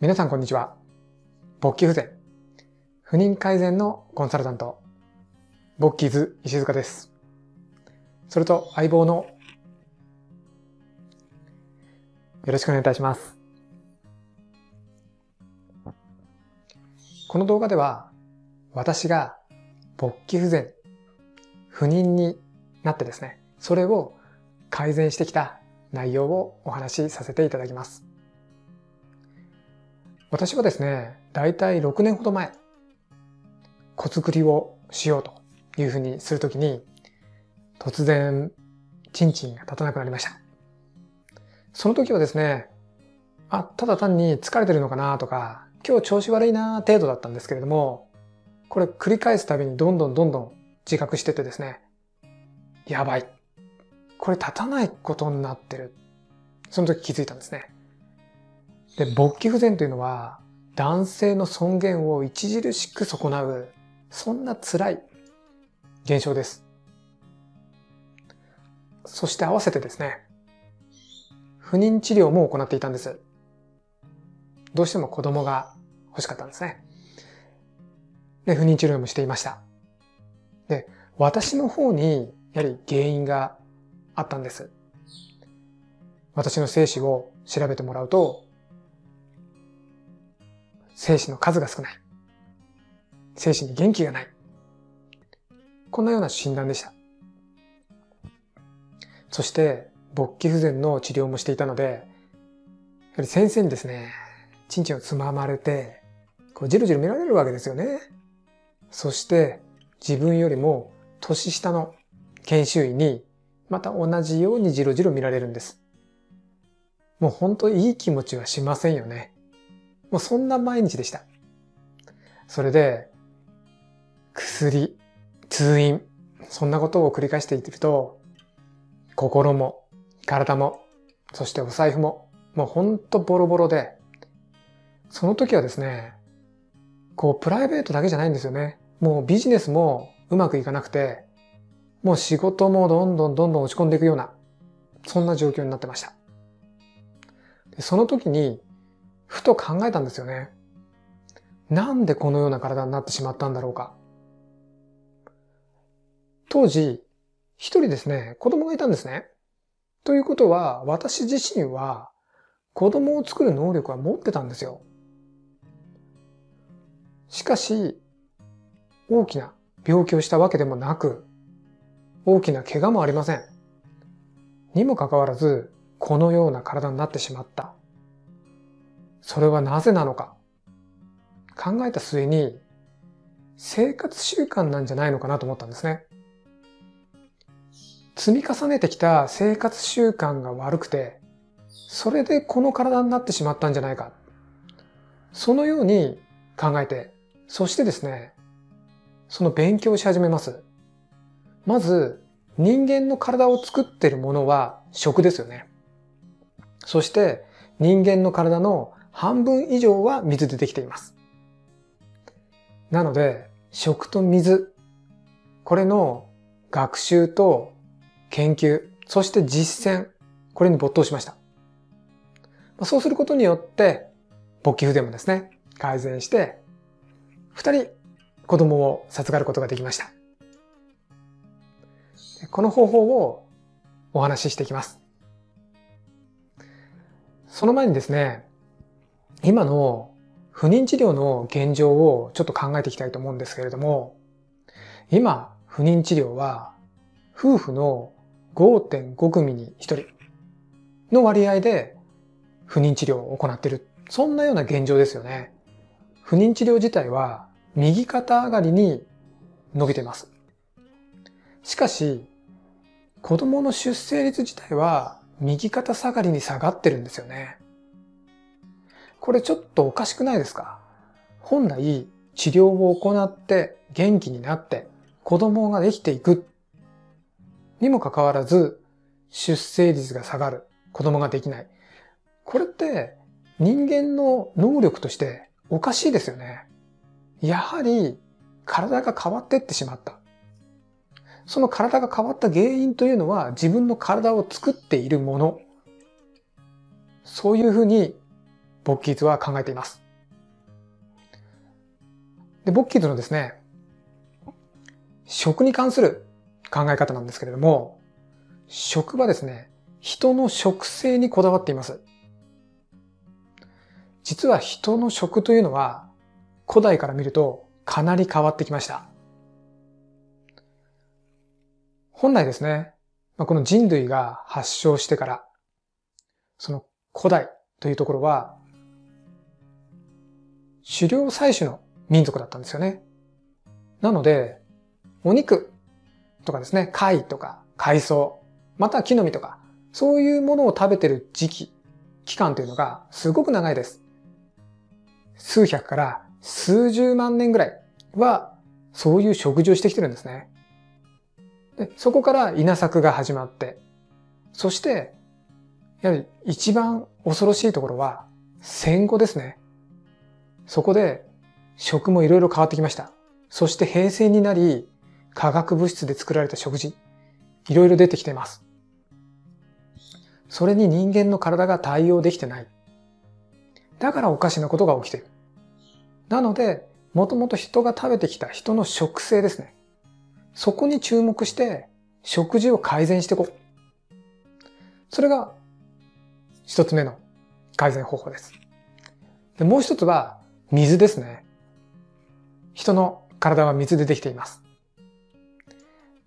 皆さんこんにちは。勃起不全、不妊改善のコンサルタント、ボッキーズ石塚です。それと相棒のよろしくお願いいたします。この動画では私が勃起不全、不妊になってですね、それを改善してきた内容をお話しさせていただきます。私はですね、だいたい6年ほど前、子作りをしようというふうにするときに、突然、チンチンが立たなくなりました。その時はですね、あ、ただ単に疲れてるのかなとか、今日調子悪いな程度だったんですけれども、これ繰り返すたびにどんどんどんどん自覚しててですね、やばい。これ立たないことになってる。その時気づいたんですね。で、勃起不全というのは、男性の尊厳を著しく損なう、そんな辛い現象です。そして合わせてですね、不妊治療も行っていたんです。どうしても子供が欲しかったんですね。で、不妊治療もしていました。で、私の方に、やはり原因があったんです。私の精子を調べてもらうと、精子の数が少ない。精子に元気がない。こんなような診断でした。そして、勃起不全の治療もしていたので、やはり先生にですね、チンチンをつままれて、こうじるじる見られるわけですよね。そして、自分よりも年下の研修医に、また同じようにじろじろ見られるんです。もう本当いい気持ちはしませんよね。もうそんな毎日でした。それで、薬、通院、そんなことを繰り返していると、心も、体も、そしてお財布も、もうほんとボロボロで、その時はですね、こう、プライベートだけじゃないんですよね。もうビジネスもうまくいかなくて、もう仕事もどんどんどんどん落ち込んでいくような、そんな状況になってました。でその時に、ふと考えたんですよね。なんでこのような体になってしまったんだろうか。当時、一人ですね、子供がいたんですね。ということは、私自身は子供を作る能力は持ってたんですよ。しかし、大きな病気をしたわけでもなく、大きな怪我もありません。にもかかわらず、このような体になってしまった。それはなぜなのか考えた末に生活習慣なんじゃないのかなと思ったんですね。積み重ねてきた生活習慣が悪くて、それでこの体になってしまったんじゃないか。そのように考えて、そしてですね、その勉強し始めます。まず、人間の体を作っているものは食ですよね。そして人間の体の半分以上は水でできています。なので、食と水、これの学習と研究、そして実践、これに没頭しました。そうすることによって、勃起不全もですね、改善して、二人子供を授かることができました。この方法をお話ししていきます。その前にですね、今の不妊治療の現状をちょっと考えていきたいと思うんですけれども、今、不妊治療は夫婦の5.5組に1人の割合で不妊治療を行っている。そんなような現状ですよね。不妊治療自体は右肩上がりに伸びています。しかし、子供の出生率自体は右肩下がりに下がってるんですよね。これちょっとおかしくないですか？本来治療を行って元気になって子供ができていくにもかかわらず出生率が下がる子供ができない。これって人間の能力としておかしいですよね。やはり体が変わってってしまった。その体が変わった原因というのは自分の体を作っているもの。そういうふうにボッキーズは考えています。で、ボッキーズのですね、食に関する考え方なんですけれども、食はですね、人の食性にこだわっています。実は人の食というのは古代から見るとかなり変わってきました。本来ですね、この人類が発祥してから、その古代というところは、狩猟採取の民族だったんですよね。なので、お肉とかですね、貝とか海藻、また木の実とか、そういうものを食べてる時期、期間というのがすごく長いです。数百から数十万年ぐらいは、そういう食事をしてきてるんですね。でそこから稲作が始まって、そして、やはり一番恐ろしいところは戦後ですね。そこで食もいろいろ変わってきました。そして平成になり、化学物質で作られた食事、いろいろ出てきています。それに人間の体が対応できてない。だからおかしなことが起きている。なので、もともと人が食べてきた人の食性ですね。そこに注目して食事を改善していこう。それが一つ目の改善方法です。でもう一つは水ですね。人の体は水でできています。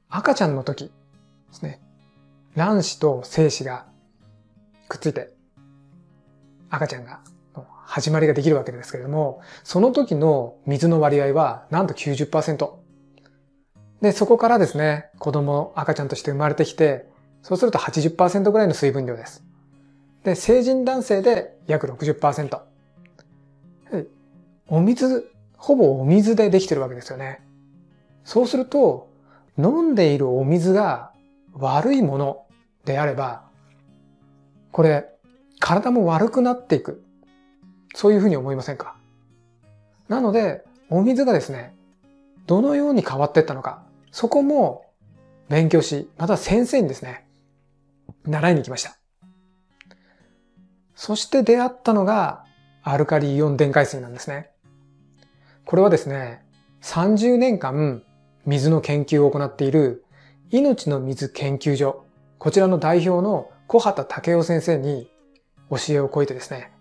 赤ちゃんの時ですね。卵子と精子がくっついて赤ちゃんが始まりができるわけですけれども、その時の水の割合はなんと90%。で、そこからですね、子供、赤ちゃんとして生まれてきて、そうすると80%ぐらいの水分量です。で、成人男性で約60%。お水、ほぼお水でできてるわけですよね。そうすると、飲んでいるお水が悪いものであれば、これ、体も悪くなっていく。そういうふうに思いませんか？なので、お水がですね、どのように変わっていったのか、そこも勉強し、また先生にですね、習いに行きました。そして出会ったのがアルカリイオン電解水なんですね。これはですね、30年間水の研究を行っている命の水研究所、こちらの代表の小畑武雄先生に教えをこいてですね、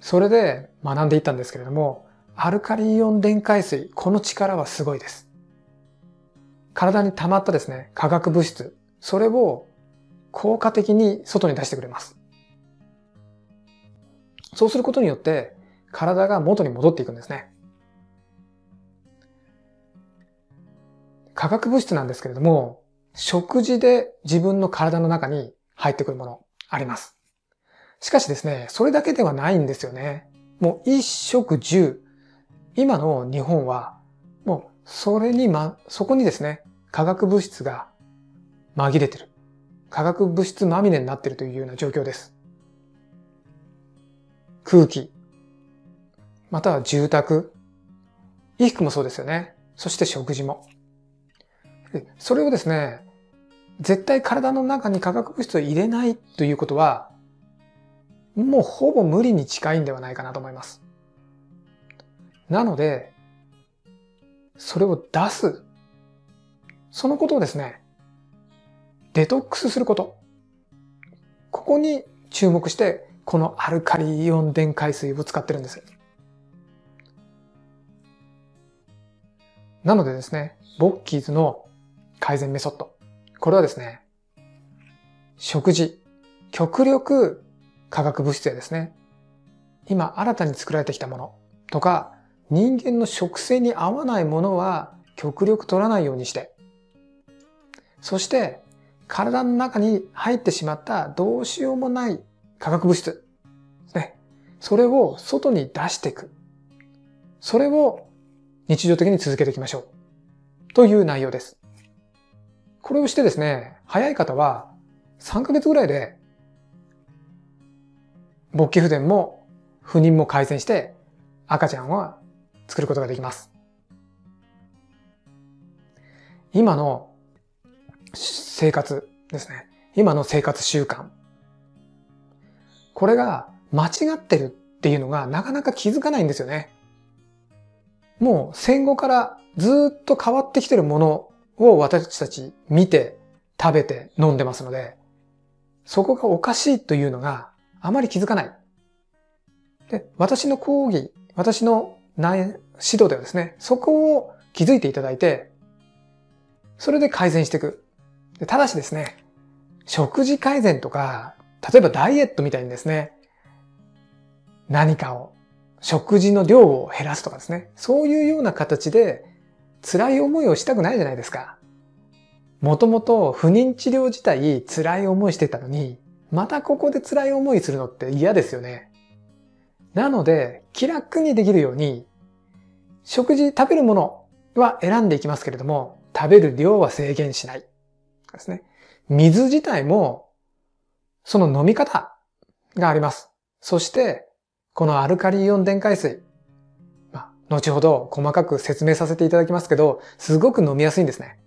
それで学んでいったんですけれども、アルカリイオン電解水、この力はすごいです。体に溜まったですね、化学物質、それを効果的に外に出してくれます。そうすることによって、体が元に戻っていくんですね。化学物質なんですけれども、食事で自分の体の中に入ってくるものあります。しかしですね、それだけではないんですよね。もう一食十。今の日本は、もうそれにま、そこにですね、化学物質が紛れてる。化学物質まみれになってるというような状況です。空気、または住宅、衣服もそうですよね。そして食事も。でそれをですね、絶対体の中に化学物質を入れないということは、もうほぼ無理に近いんではないかなと思います。なので、それを出す。そのことをですね、デトックスすること。ここに注目して、このアルカリイオン電解水を使ってるんです。なのでですね、ボッキーズの改善メソッド。これはですね、食事、極力化学物質やですね、今新たに作られてきたものとか、人間の食性に合わないものは極力取らないようにして、そして体の中に入ってしまったどうしようもない化学物質ですね。それを外に出していく。それを日常的に続けていきましょう。という内容です。これをしてですね、早い方は3ヶ月ぐらいで勃起不全も不妊も改善して赤ちゃんは作ることができます。今の生活ですね。今の生活習慣。これが間違ってるっていうのがなかなか気づかないんですよね。もう戦後からずっと変わってきてるものを私たち見て、食べて、飲んでますので、そこがおかしいというのがあまり気づかない。で、私の講義、私の指導ではですね、そこを気づいていただいて、それで改善していく。ただしですね、食事改善とか、例えばダイエットみたいにですね、何かを、食事の量を減らすとかですね、そういうような形で辛い思いをしたくないじゃないですか。もともと不妊治療自体辛い思いしてたのに、またここで辛い思いするのって嫌ですよね。なので、気楽にできるように、食事、食べるものは選んでいきますけれども、食べる量は制限しない。ですね。水自体も、その飲み方があります。そして、このアルカリイオン電解水。後ほど細かく説明させていただきますけど、すごく飲みやすいんですね。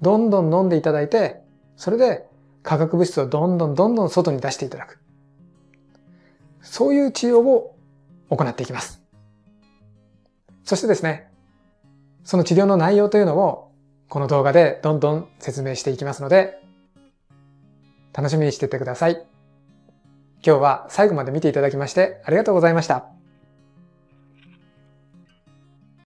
どんどん飲んでいただいて、それで化学物質をどんどんどんどん外に出していただく。そういう治療を行っていきます。そしてですね、その治療の内容というのをこの動画でどんどん説明していきますので、楽しみにしていてください。今日は最後まで見ていただきましてありがとうございました。